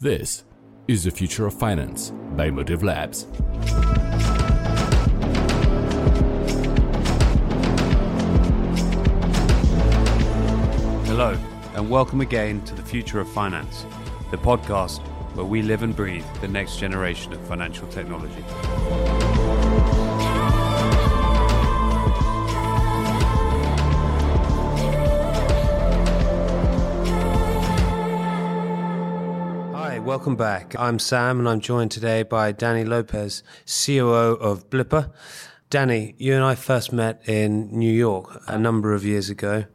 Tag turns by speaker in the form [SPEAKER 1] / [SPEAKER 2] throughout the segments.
[SPEAKER 1] This is the future of finance by Motive Labs.
[SPEAKER 2] Hello, and welcome again to the Future of Finance, the podcast where we live and breathe the next generation of financial technology. Welcome back. I'm Sam, and I'm joined today by Danny Lopez, COO of Blippar. Danny, you and I first met in New York a number of years ago.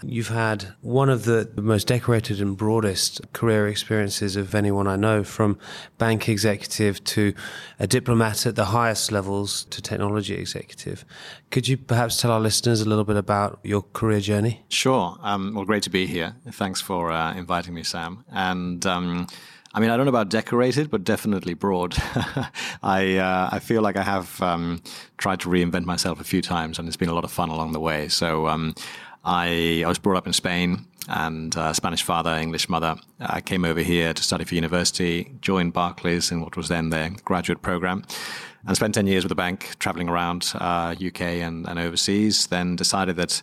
[SPEAKER 2] You've had one of the most decorated and broadest career experiences of anyone I know, from bank executive to a diplomat at the highest levels to technology executive. Could you perhaps tell our listeners a little bit about your career journey?
[SPEAKER 3] Sure. Um, well, great to be here. Thanks for uh, inviting me, Sam. And um, I mean, I don't know about decorated, but definitely broad. I uh, I feel like I have um, tried to reinvent myself a few times, and it's been a lot of fun along the way. So um, I I was brought up in Spain, and uh, Spanish father, English mother. I came over here to study for university, joined Barclays in what was then their graduate program. And spent 10 years with the bank, traveling around uh, UK and, and overseas. Then decided that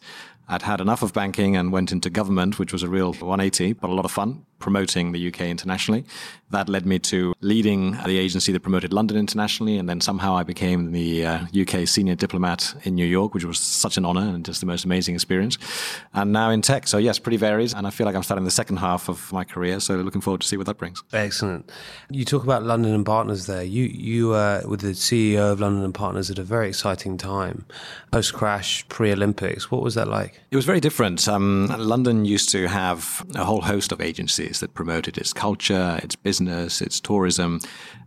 [SPEAKER 3] I'd had enough of banking and went into government, which was a real 180, but a lot of fun promoting the UK internationally. That led me to leading the agency that promoted London internationally. And then somehow I became the uh, UK senior diplomat in New York, which was such an honor and just the most amazing experience. And now in tech. So, yes, pretty varied. And I feel like I'm starting the second half of my career. So, looking forward to see what that brings.
[SPEAKER 2] Excellent. You talk about London and Partners there. You, you uh, were the CEO of London and Partners at a very exciting time, post crash, pre Olympics. What was that like?
[SPEAKER 3] It was very different. Um, London used to have a whole host of agencies that promoted its culture, its business, its tourism.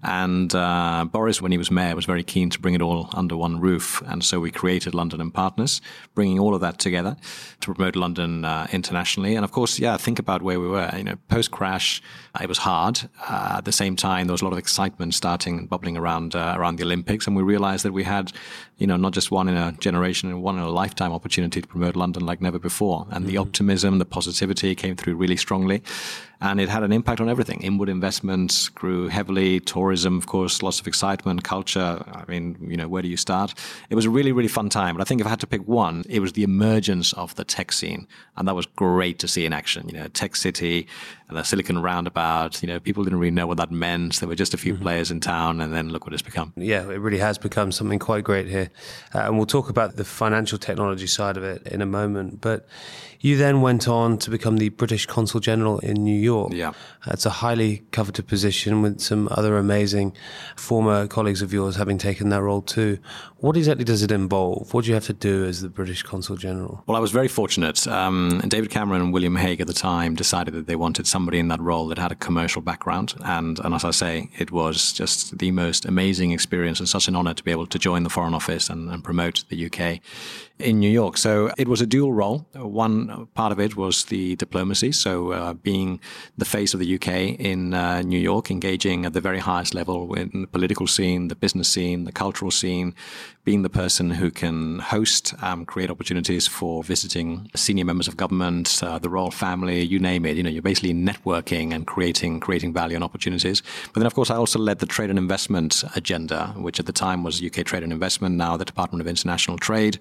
[SPEAKER 3] And uh, Boris, when he was mayor, was very keen to bring it all under one roof. And so we created London and Partners, bringing all of that together to promote London uh, internationally. And of course, yeah, think about where we were. You know, post crash, it was hard. Uh, at the same time, there was a lot of excitement starting and bubbling around uh, around the Olympics, and we realized that we had, you know, not just one in a generation and one in a lifetime opportunity to promote London like never before. And mm-hmm. the optimism, the positivity came through really strongly and it had an impact on everything. Inward investments grew heavily, tourism, of course, lots of excitement, culture. I mean, you know, where do you start? It was a really, really fun time. But I think if I had to pick one, it was the emergence of the tech scene, and that was great to see in action. You know, tech city, and the Silicon Roundabout. You know, people didn't really know what that meant. There were just a few mm-hmm. players in town, and then look what it's become.
[SPEAKER 2] Yeah, it really has become something quite great here, uh, and we'll talk about the financial technology side of it in a moment. But you then went on to become the British Consul General in New York.
[SPEAKER 3] Yeah.
[SPEAKER 2] It's a highly coveted position with some other amazing former colleagues of yours having taken that role too. What exactly does it involve? What do you have to do as the British Consul General?
[SPEAKER 3] Well, I was very fortunate. Um, David Cameron and William Hague at the time decided that they wanted somebody in that role that had a commercial background. And, and as I say, it was just the most amazing experience and such an honor to be able to join the Foreign Office and, and promote the UK in New York. So it was a dual role. One part of it was the diplomacy, so uh, being the face of the UK in uh, New York, engaging at the very highest level in the political scene, the business scene, the cultural scene, being the person who can host, um, create opportunities for visiting senior members of government, uh, the royal family, you name it. You know, you're basically networking and creating creating value and opportunities. But then, of course, I also led the trade and investment agenda, which at the time was UK Trade and Investment, now the Department of International Trade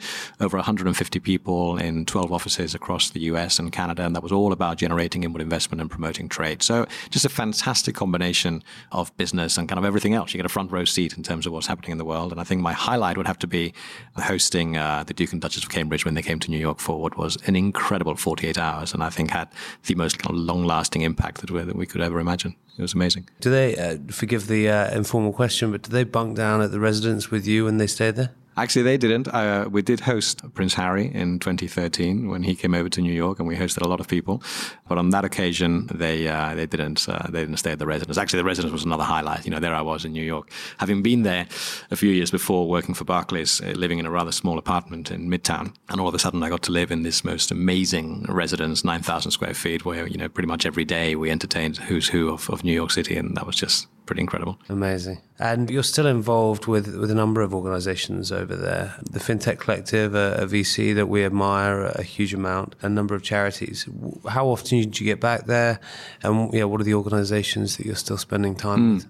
[SPEAKER 3] over 150 people in 12 offices across the US and Canada, and that was all about generating inward investment and promoting trade. So just a fantastic combination of business and kind of everything else. You get a front row seat in terms of what's happening in the world. And I think my highlight would have to be hosting uh, the Duke and Duchess of Cambridge when they came to New York for what was an incredible 48 hours, and I think had the most kind of long-lasting impact that we, that we could ever imagine. It was amazing.
[SPEAKER 2] Do they, uh, forgive the uh, informal question, but do they bunk down at the residence with you when they stay there?
[SPEAKER 3] Actually, they didn't. Uh, we did host Prince Harry in 2013 when he came over to New York, and we hosted a lot of people. But on that occasion, they uh, they didn't uh, they didn't stay at the residence. Actually, the residence was another highlight. You know, there I was in New York, having been there a few years before, working for Barclays, uh, living in a rather small apartment in Midtown, and all of a sudden I got to live in this most amazing residence, 9,000 square feet, where you know pretty much every day we entertained who's who of, of New York City, and that was just pretty incredible.
[SPEAKER 2] Amazing. And you're still involved with, with a number of organizations over there. The FinTech Collective, a, a VC that we admire a huge amount, a number of charities. How often do you get back there? And yeah, what are the organizations that you're still spending time mm. with?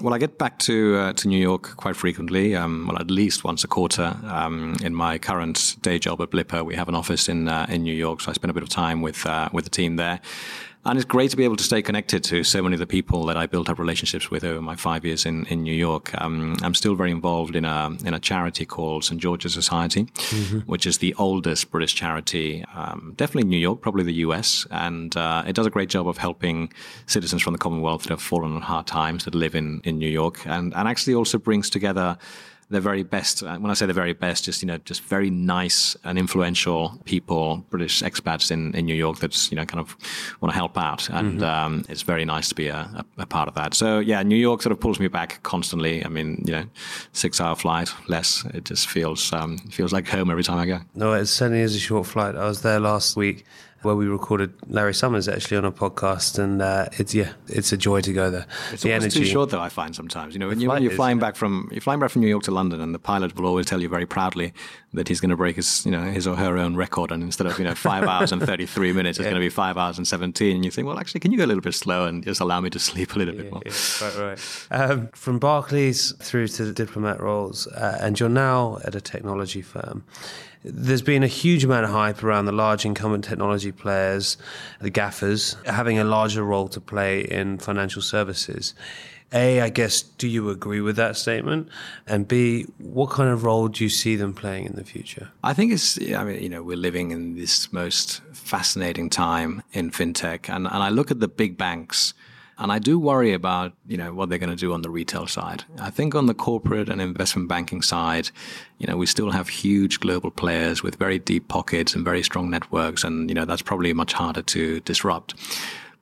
[SPEAKER 3] Well, I get back to uh, to New York quite frequently. Um, well, at least once a quarter. Um, in my current day job at Blippar, we have an office in uh, in New York, so I spend a bit of time with uh, with the team there. And it's great to be able to stay connected to so many of the people that I built up relationships with over my five years in, in New York. Um, I'm still very involved in a, in a charity called St. George's Society, mm-hmm. which is the oldest British charity, um, definitely New York, probably the US. And uh, it does a great job of helping citizens from the Commonwealth that have fallen on hard times that live in, in New York and, and actually also brings together the very best. Uh, when I say the very best, just you know, just very nice and influential people, British expats in, in New York that you know kind of want to help out, and mm-hmm. um, it's very nice to be a, a, a, part of that. So yeah, New York sort of pulls me back constantly. I mean, you know, six hour flight less. It just feels um, feels like home every time I go.
[SPEAKER 2] No, it certainly is a short flight. I was there last week where we recorded Larry Summers actually on a podcast, and uh, it's yeah, it's a joy to go there.
[SPEAKER 3] It's the energy. too short though. I find sometimes, you know, when, you, when you're flying back from you're flying back from New York to London, and the pilot will always tell you very proudly that he's going to break his you know his or her own record, and instead of you know five hours and thirty three minutes, it's yeah. going to be five hours and seventeen. And you think, well, actually, can you go a little bit slower and just allow me to sleep a little yeah, bit more?
[SPEAKER 2] Yeah, right, right. Um, from Barclays through to the diplomat roles, uh, and you're now at a technology firm there's been a huge amount of hype around the large incumbent technology players, the GAFAs, having a larger role to play in financial services. A, I guess, do you agree with that statement? And B, what kind of role do you see them playing in the future?
[SPEAKER 3] I think it's, I mean, you know, we're living in this most fascinating time in fintech. And, and I look at the big banks and I do worry about, you know, what they're going to do on the retail side. I think on the corporate and investment banking side, you know, we still have huge global players with very deep pockets and very strong networks. And, you know, that's probably much harder to disrupt.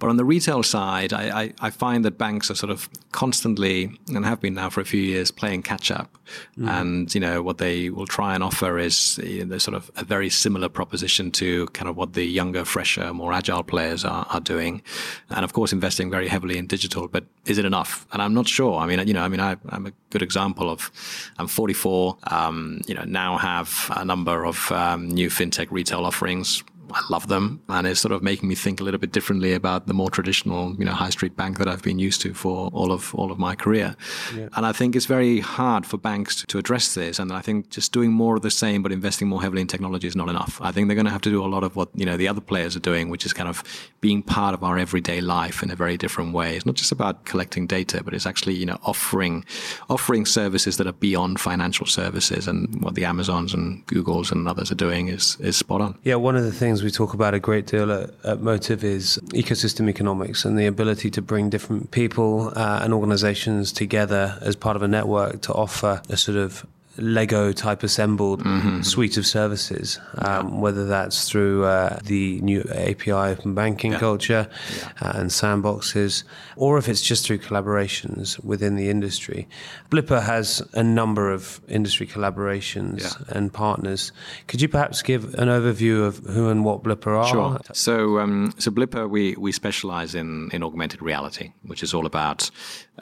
[SPEAKER 3] But on the retail side, I, I, I, find that banks are sort of constantly, and have been now for a few years, playing catch up. Mm. And, you know, what they will try and offer is you know, sort of a very similar proposition to kind of what the younger, fresher, more agile players are, are doing. And of course, investing very heavily in digital. But is it enough? And I'm not sure. I mean, you know, I mean, I, am a good example of, I'm 44, um, you know, now have a number of um, new fintech retail offerings I love them, and it's sort of making me think a little bit differently about the more traditional, you know, high street bank that I've been used to for all of all of my career. Yeah. And I think it's very hard for banks to, to address this. And I think just doing more of the same, but investing more heavily in technology is not enough. I think they're going to have to do a lot of what you know the other players are doing, which is kind of being part of our everyday life in a very different way. It's not just about collecting data, but it's actually you know offering offering services that are beyond financial services. And what the Amazons and Googles and others are doing is is spot on.
[SPEAKER 2] Yeah, one of the things things we talk about a great deal at, at Motive is ecosystem economics and the ability to bring different people uh, and organizations together as part of a network to offer a sort of Lego type assembled mm-hmm. suite of services, um, yeah. whether that's through uh, the new API open banking yeah. culture yeah. Uh, and sandboxes, or if it's just through collaborations within the industry. Blippar has a number of industry collaborations and partners. Could you perhaps give an overview of who and what Blippar are?
[SPEAKER 3] Sure. So, um, so Blippar, we, we specialize in, in augmented reality, which is all about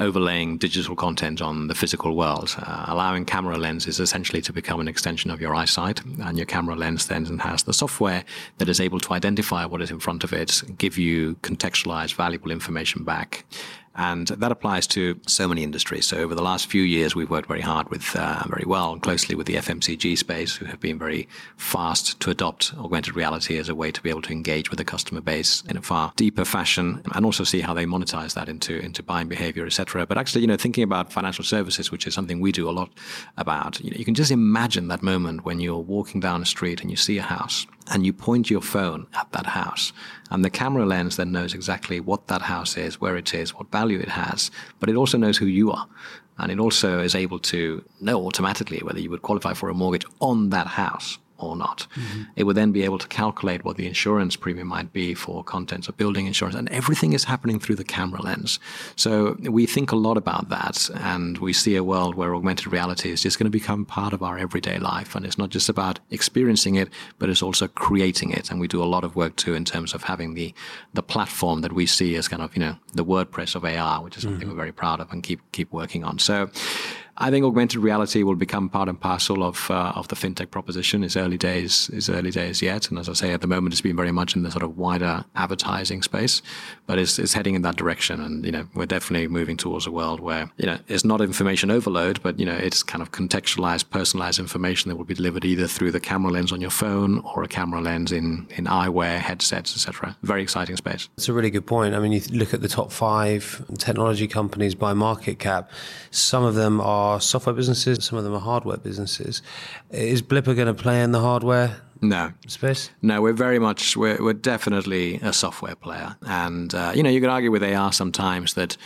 [SPEAKER 3] overlaying digital content on the physical world, uh, allowing camera lenses essentially to become an extension of your eyesight. And your camera lens then has the software that is able to identify what is in front of it, give you contextualized, valuable information back. And that applies to so many industries. So over the last few years, we've worked very hard with, uh, very well, and closely with the FMCG space, who have been very fast to adopt augmented reality as a way to be able to engage with the customer base in a far deeper fashion, and also see how they monetize that into into buying behavior, etc. But actually, you know, thinking about financial services, which is something we do a lot about, you know, you can just imagine that moment when you're walking down a street and you see a house and you point your phone at that house. And the camera lens then knows exactly what that house is, where it is, what value it has, but it also knows who you are. And it also is able to know automatically whether you would qualify for a mortgage on that house or not. Mm-hmm. It would then be able to calculate what the insurance premium might be for contents of building insurance. And everything is happening through the camera lens. So we think a lot about that. And we see a world where augmented reality is just going to become part of our everyday life. And it's not just about experiencing it, but it's also creating it. And we do a lot of work too in terms of having the, the platform that we see as kind of, you know, the WordPress of AR, which is something mm-hmm. we're very proud of and keep, keep working on. So, I think augmented reality will become part and parcel of uh, of the fintech proposition. It's early days, it's early days yet, and as I say, at the moment, it's been very much in the sort of wider advertising space, but it's, it's heading in that direction. And you know, we're definitely moving towards a world where you know it's not information overload, but you know it's kind of contextualized, personalized information that will be delivered either through the camera lens on your phone or a camera lens in in eyewear, headsets, etc. Very exciting space.
[SPEAKER 2] It's a really good point. I mean, you look at the top five technology companies by market cap. Some of them are are software businesses, some of them are hardware businesses. Is Blippar going to play in the hardware
[SPEAKER 3] no
[SPEAKER 2] space.
[SPEAKER 3] No, we're very much we're, we're definitely a software player, and uh, you know you could argue with AR sometimes that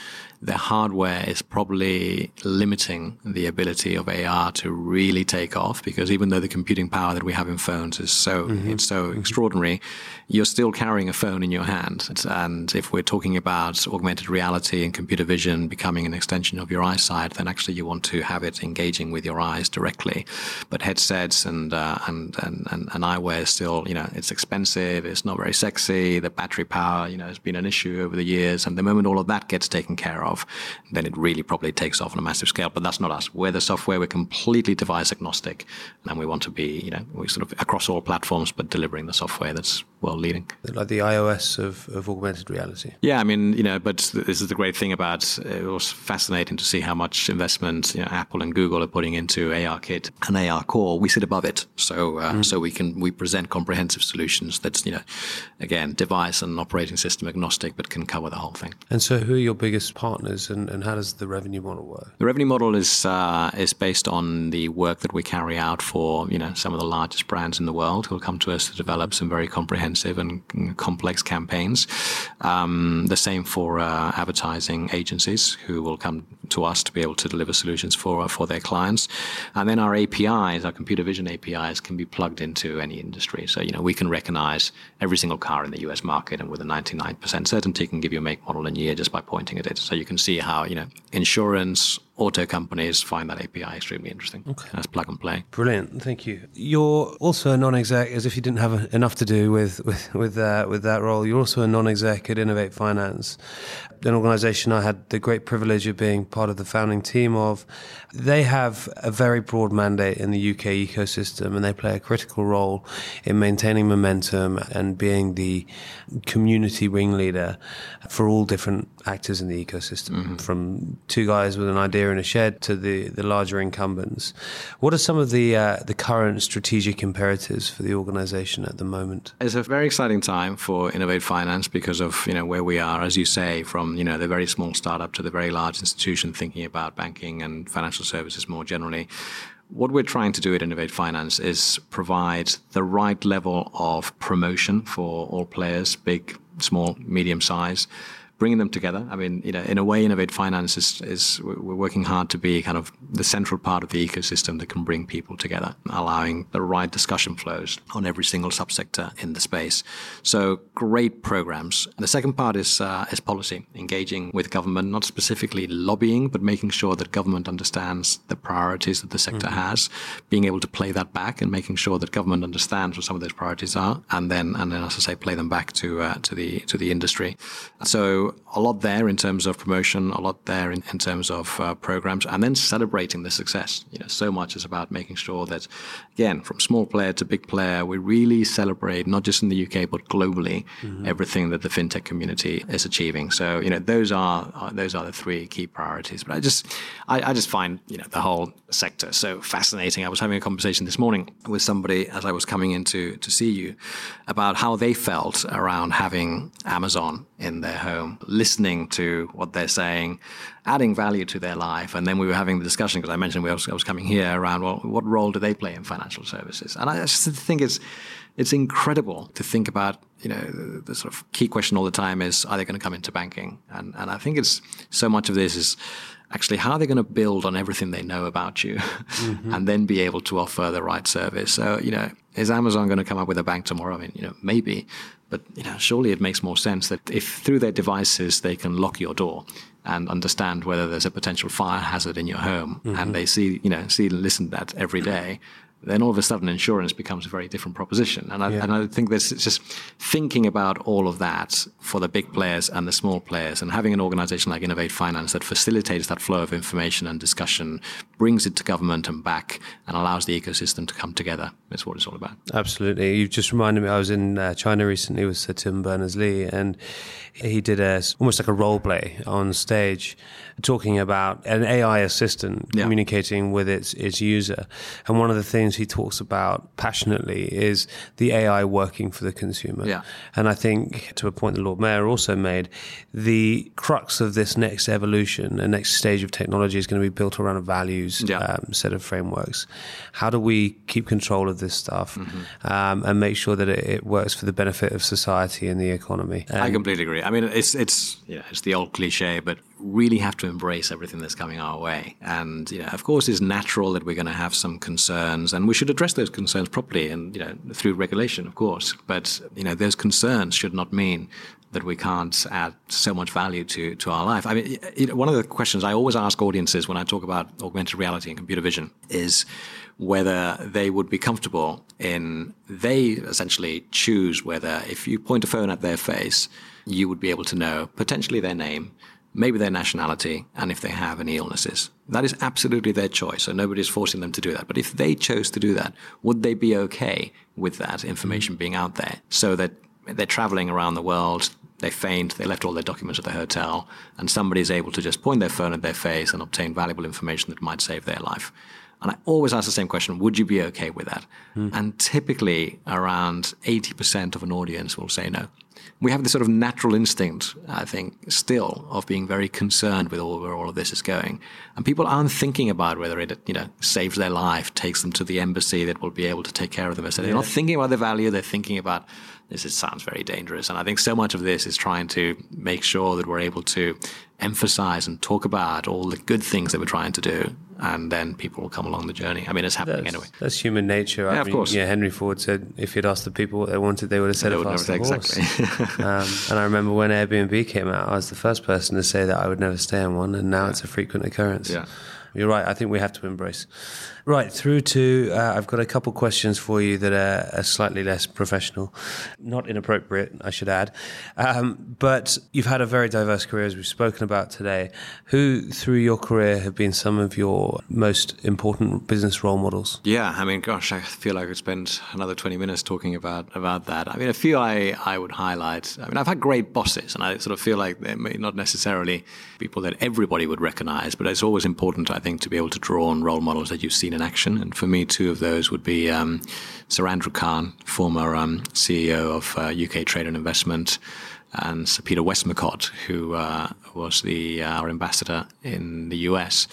[SPEAKER 3] the hardware is probably limiting the ability of AR to really take off because even though the computing power that we have in phones is so mm-hmm. it's so mm-hmm. extraordinary, you're still carrying a phone in your hand. And if we're talking about augmented reality and computer vision becoming an extension of your eyesight, then actually you want to have it engaging with your eyes directly. But headsets and uh, and, and and and eyewear is still you know it's expensive, it's not very sexy. The battery power you know has been an issue over the years, and the moment all of that gets taken care of, then it really probably takes off on a massive scale. But that's not us. We're the software. We're completely device agnostic, and we want to be, you know, we sort of across all platforms, but delivering the software that's world leading.
[SPEAKER 2] Like the iOS of, of augmented reality.
[SPEAKER 3] Yeah, I mean, you know, but this is the great thing about it was fascinating to see how much investment you know, Apple and Google are putting into ARKit and ARCore. We sit above it, so uh, mm. so we can we present comprehensive solutions that's you know, again, device and operating system agnostic, but can cover the whole thing.
[SPEAKER 2] And so, who are your biggest partners, and, and how does the revenue model work?
[SPEAKER 3] The revenue model is uh, is based on the work that we carry out for you know some of the largest brands in the world who will come to us to develop some very comprehensive expensive and complex campaigns. Um, the same for uh, advertising agencies who will come to us to be able to deliver solutions for for their clients. And then our APIs, our computer vision APIs, can be plugged into any industry. So you know we can recognize every single car in the U.S. market, and with a 99% certainty, can give you a make, model, and year just by pointing at it. So you can see how you know insurance, auto companies find that API extremely interesting. Okay. That's plug and play.
[SPEAKER 2] Brilliant. Thank you. You're also a non-exec, as if you didn't have enough to do with with with, uh, with that role. You're also a non-exec at Innovate Finance an organization I had the great privilege of being part of the founding team of. They have a very broad mandate in the UK ecosystem and they play a critical role in maintaining momentum and being the community ringleader for all different actors in the ecosystem, mm-hmm. from two guys with an idea in a shed to the, the larger incumbents. What are some of the, uh, the current strategic imperatives for the organization at the moment?
[SPEAKER 3] It's a very exciting time for Innovate Finance because of you know where we are, as you say, from you know the very small startup to the very large institution thinking about banking and financial services more generally. What we're trying to do at Innovate Finance is provide the right level of promotion for all players, big, small, medium size, bringing them together. I mean, you know, in a way, Innovate Finance is, is we're working hard to be kind of the central part of the ecosystem that can bring people together, allowing the right discussion flows on every single subsector in the space. So great programs. The second part is uh, is policy, engaging with government, not specifically lobbying, but making sure that government understands the priorities that the sector mm-hmm. has, being able to play that back and making sure that government understands what some of those priorities are, and then and then, as I say, play them back to uh, to the to the industry. So a lot there in terms of promotion, a lot there in, in terms of uh, programs, and then celebrating the success. You know, so much is about making sure that, again, from small player to big player, we really celebrate not just in the UK but globally mm-hmm. everything that the fintech community is achieving. So you know, those are uh, those are the three key priorities. But I just I, I just find you know the whole sector so fascinating. I was having a conversation this morning with somebody as I was coming in to, to see you about how they felt around having Amazon in their home, listening to what they're saying, adding value to their life. And then we were having the discussion because I mentioned we was, I was coming here around, well, what role do they play in financial services? And I just think it's, it's incredible to think about, you know, the, the sort of key question all the time is, are they going to come into banking? And, and I think it's so much of this is, actually how they're they going to build on everything they know about you mm-hmm. and then be able to offer the right service? So, you know, is Amazon going to come up with a bank tomorrow? I mean, you know, maybe, but you know, surely it makes more sense that if through their devices they can lock your door and understand whether there's a potential fire hazard in your home, mm-hmm. and they see, you know, see and listen to that every day, then all of a sudden insurance becomes a very different proposition. And I, yeah. and I think there's just thinking about all of that for the big players and the small players and having an organization like Innovate Finance that facilitates that flow of information and discussion, brings it to government and back and allows the ecosystem to come together is what it's all about.
[SPEAKER 2] Absolutely. You've just reminded me, I was in uh, China recently with Sir Tim Berners-Lee and he did a, almost like a role play on stage talking about an AI assistant yeah. communicating with its, its user. And one of the things he talks about passionately is the AI working for the consumer.
[SPEAKER 3] Yeah.
[SPEAKER 2] And I think, to a point the Lord Mayor also made, the crux of this next evolution, the next stage of technology is going to be built around a values yeah. um, set of frameworks. How do we keep control of this stuff mm-hmm. um, and make sure that it, it, works for the benefit of society and the economy?
[SPEAKER 3] And I completely agree. I mean, it's it's yeah, it's the old cliche, but really have to embrace everything that's coming our way. And you know, of course, it's natural that we're going to have some concerns, and we should address those concerns properly, and you know, through regulation, of course. But you know, those concerns should not mean that we can't add so much value to to our life. I mean, one of the questions I always ask audiences when I talk about augmented reality and computer vision is whether they would be comfortable in they essentially choose whether if you point a phone at their face, you would be able to know potentially their name, maybe their nationality, and if they have any illnesses. That is absolutely their choice, so nobody's forcing them to do that. But if they chose to do that, would they be okay with that information being out there so that they're traveling around the world, they faint, they left all their documents at the hotel, and somebody is able to just point their phone at their face and obtain valuable information that might save their life? And I always ask the same question Would you be okay with that? Mm. And typically, around 80% of an audience will say no. We have this sort of natural instinct, I think, still of being very concerned with all, where all of this is going. And people aren't thinking about whether it, you know, saves their life, takes them to the embassy that will be able to take care of them. So they're not thinking about the value, they're thinking about this is, sounds very dangerous. And I think so much of this is trying to make sure that we're able to emphasize and talk about all the good things that we're trying to do. And then people will come along the journey. I mean, it's happening
[SPEAKER 2] that's,
[SPEAKER 3] anyway.
[SPEAKER 2] That's human nature.
[SPEAKER 3] Yeah,
[SPEAKER 2] I
[SPEAKER 3] of course.
[SPEAKER 2] Yeah, Henry Ford said if he'd asked the people what they wanted, they would have said
[SPEAKER 3] they
[SPEAKER 2] a
[SPEAKER 3] faster
[SPEAKER 2] horse.
[SPEAKER 3] Exactly.
[SPEAKER 2] um, and I remember when Airbnb came out, I was the first person to say that I would never stay on one, and now yeah. it's a frequent occurrence.
[SPEAKER 3] Yeah.
[SPEAKER 2] You're right. I think we have to embrace. Right, through to uh, I've got a couple questions for you that are, are, slightly less professional, not inappropriate, I should add. Um, but you've had a very diverse career, as we've spoken about today. Who, through your career, have been some of your most important business role models?
[SPEAKER 3] Yeah, I mean, gosh, I feel like I could spend another 20 minutes talking about, about that. I mean, a few I, I would highlight. I mean, I've had great bosses, and I sort of feel like they may not necessarily people that everybody would recognize, but it's always important, I think, to be able to draw on role models that you've seen in action. And for me, two of those would be um, Sir Andrew Cahn, former um, CEO of uh, UK Trade and Investment, and Sir Peter Westmacott, who uh, was the uh, our ambassador in the US,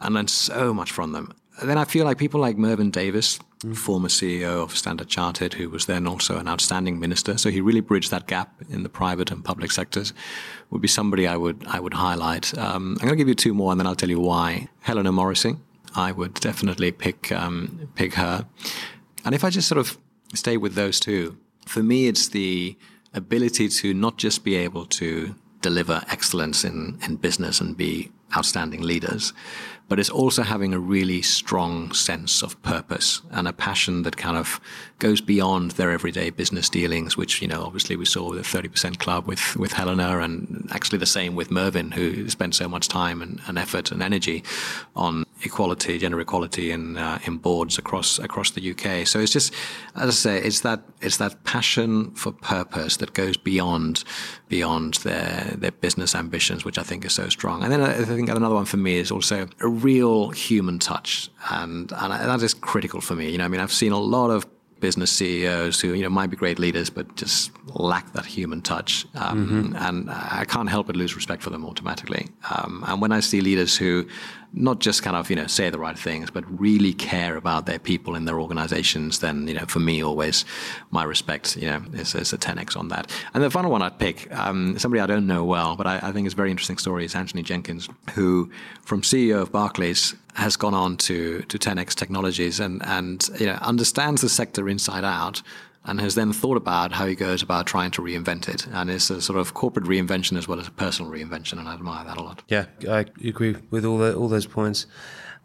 [SPEAKER 3] and learned so much from them. And then I feel like people like Mervyn Davies, mm. former CEO of Standard Chartered, who was then also an outstanding minister. So he really bridged that gap in the private and public sectors. Would be somebody I would I would highlight. Um, I'm going to give you two more, and then I'll tell you why. Helena Morrissey, I would definitely pick um, pick her. And if I just sort of stay with those two, for me, it's the ability to not just be able to deliver excellence in, in business and be outstanding leaders, but it's also having a really strong sense of purpose and a passion that kind of goes beyond their everyday business dealings, which, you know, obviously we saw with the 30% Club with, with Helena and actually the same with Mervyn, who spent so much time and, and effort and energy on equality, gender equality in, uh, in boards across, across the UK. So it's just, as I say, it's that, it's that passion for purpose that goes beyond, beyond their, their business ambitions, which I think is so strong. And then I think another one for me is also a real human touch. And, and that is critical for me. You know, I mean, I've seen a lot of business CEOs who you know might be great leaders but just lack that human touch, um, mm-hmm. and I can't help but lose respect for them automatically. Um, and when I see leaders who not just kind of you know say the right things, but really care about their people in their organizations, then you know for me always my respect you know is, is a 10x on that. And the final one I'd pick um, somebody I don't know well, but I, I think is a very interesting story is Anthony Jenkins, who from CEO of Barclays has gone on to to 10x Technologies and and you know understands the sector inside out and has then thought about how he goes about trying to reinvent it. And it's a sort of corporate reinvention as well as a personal reinvention, and I admire that a lot.
[SPEAKER 2] Yeah, I agree with all the, all those points.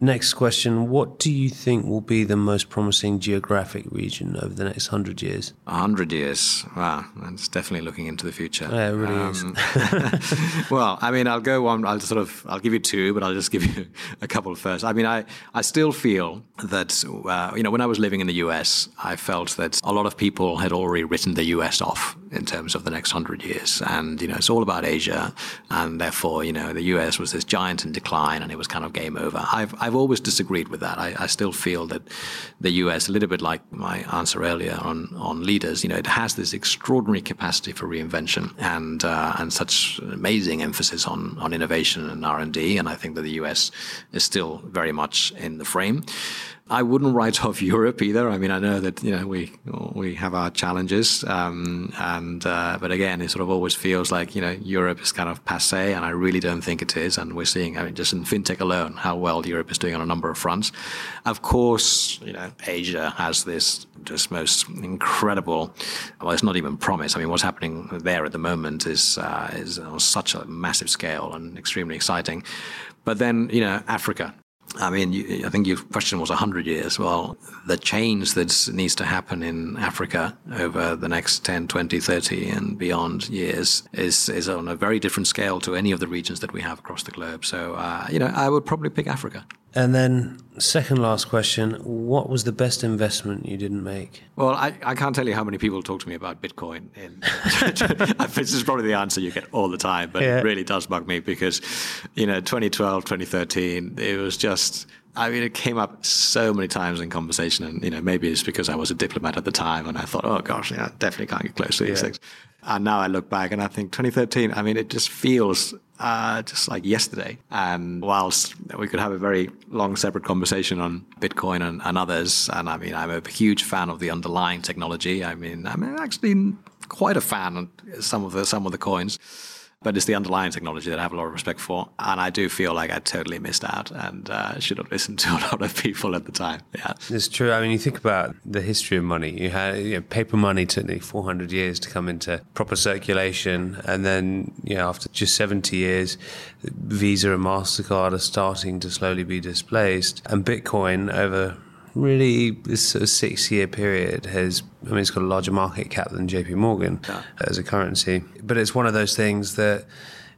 [SPEAKER 2] Next question What do you think will be the most promising geographic region over the next 100 years?
[SPEAKER 3] 100 years. Wow, that's definitely looking into the future.
[SPEAKER 2] Yeah, it really um,
[SPEAKER 3] is. well, I mean, I'll go on, I'll sort of, I'll give you two, but I'll just give you a couple first. I mean, I, I still feel that, uh, you know, when I was living in the US, I felt that a lot of people had already written the US off in terms of the next 100 years. And, you know, it's all about Asia. And therefore, you know, the US was this giant in decline and it was kind of game over. I've, I've always disagreed with that. I, I, still feel that the US, a little bit like my answer earlier on, on leaders, you know, it has this extraordinary capacity for reinvention and uh, and such amazing emphasis on on innovation and R and D. And I think that the US is still very much in the frame. I wouldn't write off Europe either. I mean, I know that you know we we have our challenges, um, and uh, but again, it sort of always feels like you know Europe is kind of passe, and I really don't think it is. And we're seeing, I mean, just in fintech alone, how well Europe is doing on a number of fronts. Of course, you know, Asia has this just most incredible. Well, it's not even promise. I mean, what's happening there at the moment is uh, is on such a massive scale and extremely exciting. But then, you know, Africa, I mean, you, I think your question was 100 years. Well, the change that needs to happen in Africa over the next 10, 20, 30 and beyond years is, is on a very different scale to any of the regions that we have across the globe. So, uh, you know, I would probably pick Africa.
[SPEAKER 2] And then, second last question What was the best investment you didn't make?
[SPEAKER 3] Well, I, I can't tell you how many people talk to me about Bitcoin. In, this is probably the answer you get all the time, but yeah. it really does bug me because, you know, 2012, 2013, it was just. I mean, it came up so many times in conversation, and you know, maybe it's because I was a diplomat at the time, and I thought, oh gosh, yeah, definitely can't get close to these yeah. things. And now I look back, and I think 2013. I mean, it just feels uh, just like yesterday. And whilst we could have a very long separate conversation on Bitcoin and, and, others, and I mean, I'm a huge fan of the underlying technology. I mean, I'm actually quite a fan of some of the some of the coins but it's the underlying technology that I have a lot of respect for. And I do feel like I totally missed out and uh, should have listened to a lot of people at the time. Yeah,
[SPEAKER 2] it's true. I mean, you think about the history of money. You had you know, paper money took nearly 400 years to come into proper circulation, and then you know after just 70 years, Visa and Mastercard are starting to slowly be displaced, and Bitcoin over really this sort of six year period has I mean it's got a larger market cap than JP Morgan yeah. as a currency. But it's one of those things that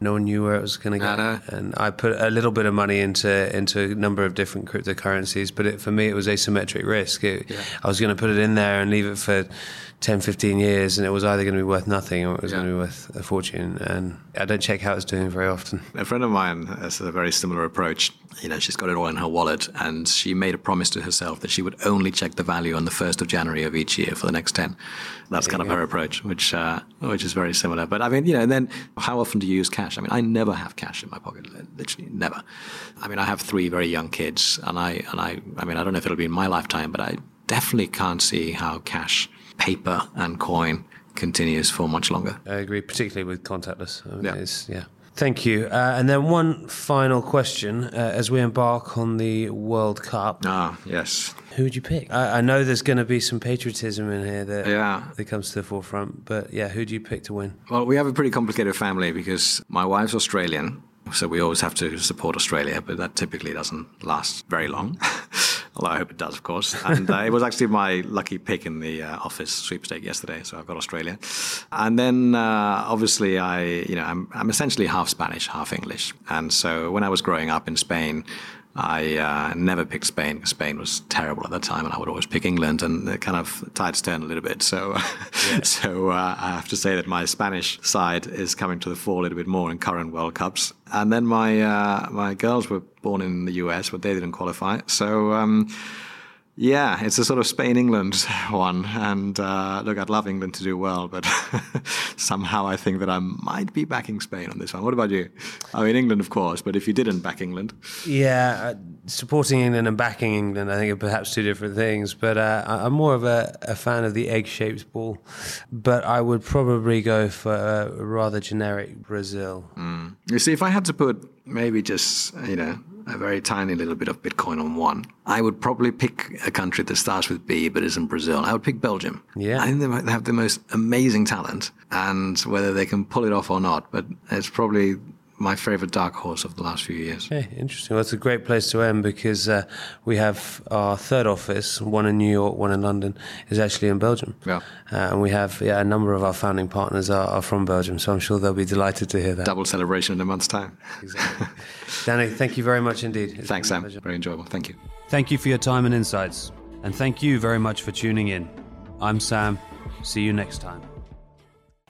[SPEAKER 2] no one knew where it was going to go. And I put a little bit of money into into a number of different cryptocurrencies, but it, for me it was asymmetric risk. It, yeah. I was going to put it in there and leave it for 10, 15 years, and it was either going to be worth nothing or it was yeah. going to be worth a fortune. And I don't check how it's doing very often.
[SPEAKER 3] A friend of mine has a very similar approach. You know, she's got it all in her wallet, and she made a promise to herself that she would only check the value on the first of January of each year for the next ten. That's kind of her approach, which uh, which is very similar. But I mean, you know, and then how often do you use cash? I mean, I never have cash in my pocket, literally never. I mean, I have three very young kids, and I and I, I mean, I don't know if it'll be in my lifetime, but I definitely can't see how cash paper and coin continues for much longer.
[SPEAKER 2] I agree, particularly with contactless. I mean, yeah. yeah. Thank you. Uh, and then one final question uh, as we embark on the World Cup.
[SPEAKER 3] Ah, yes.
[SPEAKER 2] Who would you pick? I, I know there's going to be some patriotism in here that,
[SPEAKER 3] yeah.
[SPEAKER 2] that comes to the forefront, but yeah, who do you pick to win?
[SPEAKER 3] Well, we have a pretty complicated family because my wife's Australian, so we always have to support Australia, but that typically doesn't last very long. Although I hope it does, of course. And uh, it was actually my lucky pick in the uh, office sweepstake yesterday, so I've got Australia. And then uh, obviously I, you know, I'm, I'm essentially half Spanish, half English. And so when I was growing up in Spain, I uh, never picked Spain Spain was terrible at the time, and I would always pick England, and it kind of tides turn a little bit. So, yeah. so uh, I have to say that my Spanish side is coming to the fore a little bit more in current World Cups. And then my uh, my girls were born in the US, but they didn't qualify. So. Um, Yeah, it's a sort of Spain England one. And uh, look, I'd love England to do well, but somehow I think that I might be backing Spain on this one. What about you? I mean, England, of course, but if you didn't back England.
[SPEAKER 2] Yeah, uh, supporting England and backing England, I think are perhaps two different things. But uh, I'm more of a, a, fan of the egg shaped ball. But I would probably go for a rather generic Brazil.
[SPEAKER 3] Mm. You see, if I had to put maybe just, you know, a very tiny little bit of Bitcoin on one. I would probably pick a country that starts with B but isn't Brazil. I would pick Belgium.
[SPEAKER 2] Yeah.
[SPEAKER 3] I think they have the most amazing talent, and whether they can pull it off or not, but it's probably my favorite dark horse of the last few years.
[SPEAKER 2] Okay, interesting. Well, it's a great place to end because uh, we have our third office, one in New York, one in London, is actually in Belgium.
[SPEAKER 3] Yeah.
[SPEAKER 2] Uh, and we have yeah, a number of our founding partners are, are, from Belgium, so I'm sure they'll be delighted to hear that.
[SPEAKER 3] Double celebration in a month's time.
[SPEAKER 2] Exactly. Danny, thank you very much indeed.
[SPEAKER 3] It's Thanks, Sam. Very enjoyable. Thank you.
[SPEAKER 1] Thank you for your time and insights. And thank you very much for tuning in. I'm Sam. See you next time.